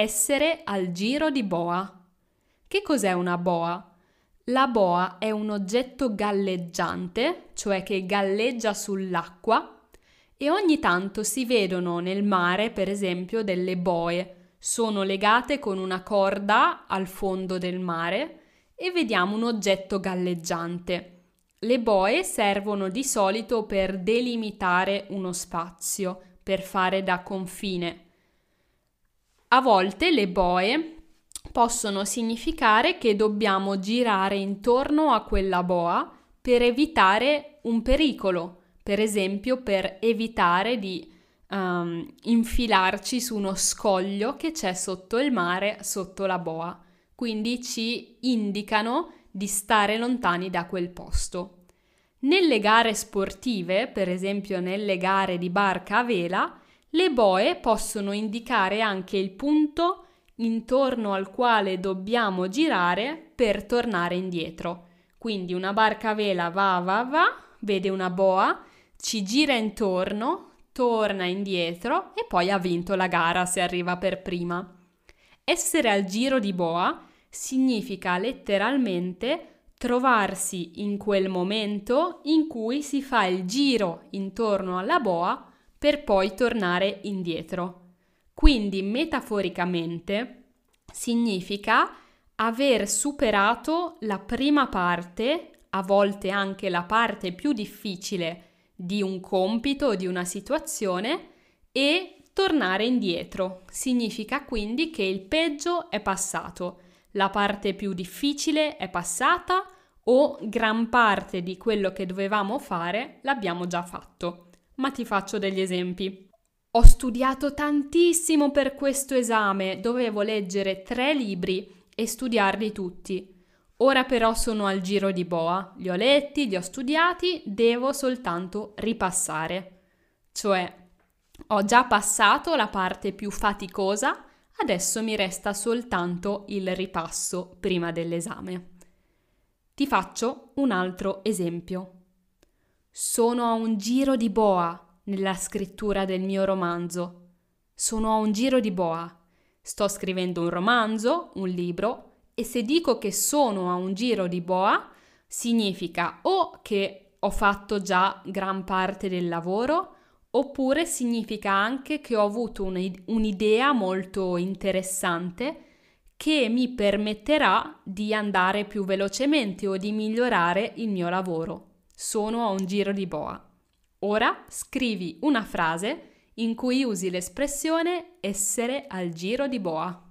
Essere al giro di boa. Che cos'è una boa? La boa è un oggetto galleggiante, cioè che galleggia sull'acqua, e ogni tanto si vedono nel mare, per esempio, delle boe. Sono legate con una corda al fondo del mare e vediamo un oggetto galleggiante. Le boe servono di solito per delimitare uno spazio, per fare da confine. A volte le boe possono significare che dobbiamo girare intorno a quella boa per evitare un pericolo, per esempio per evitare di um, infilarci su uno scoglio che c'è sotto il mare, sotto la boa. Quindi ci indicano di stare lontani da quel posto. Nelle gare sportive, per esempio nelle gare di barca a vela, le boe possono indicare anche il punto intorno al quale dobbiamo girare per tornare indietro. Quindi una barca a vela va, va, va, vede una boa, ci gira intorno, torna indietro e poi ha vinto la gara se arriva per prima. Essere al giro di boa significa letteralmente trovarsi in quel momento in cui si fa il giro intorno alla boa per poi tornare indietro. Quindi metaforicamente significa aver superato la prima parte, a volte anche la parte più difficile di un compito o di una situazione e tornare indietro. Significa quindi che il peggio è passato la parte più difficile è passata o gran parte di quello che dovevamo fare l'abbiamo già fatto. Ma ti faccio degli esempi. Ho studiato tantissimo per questo esame, dovevo leggere tre libri e studiarli tutti. Ora però sono al giro di boa, li ho letti, li ho studiati, devo soltanto ripassare. Cioè, ho già passato la parte più faticosa, Adesso mi resta soltanto il ripasso prima dell'esame. Ti faccio un altro esempio. Sono a un giro di boa nella scrittura del mio romanzo. Sono a un giro di boa. Sto scrivendo un romanzo, un libro, e se dico che sono a un giro di boa, significa o che ho fatto già gran parte del lavoro, Oppure significa anche che ho avuto un'idea molto interessante che mi permetterà di andare più velocemente o di migliorare il mio lavoro. Sono a un giro di boa. Ora scrivi una frase in cui usi l'espressione essere al giro di boa.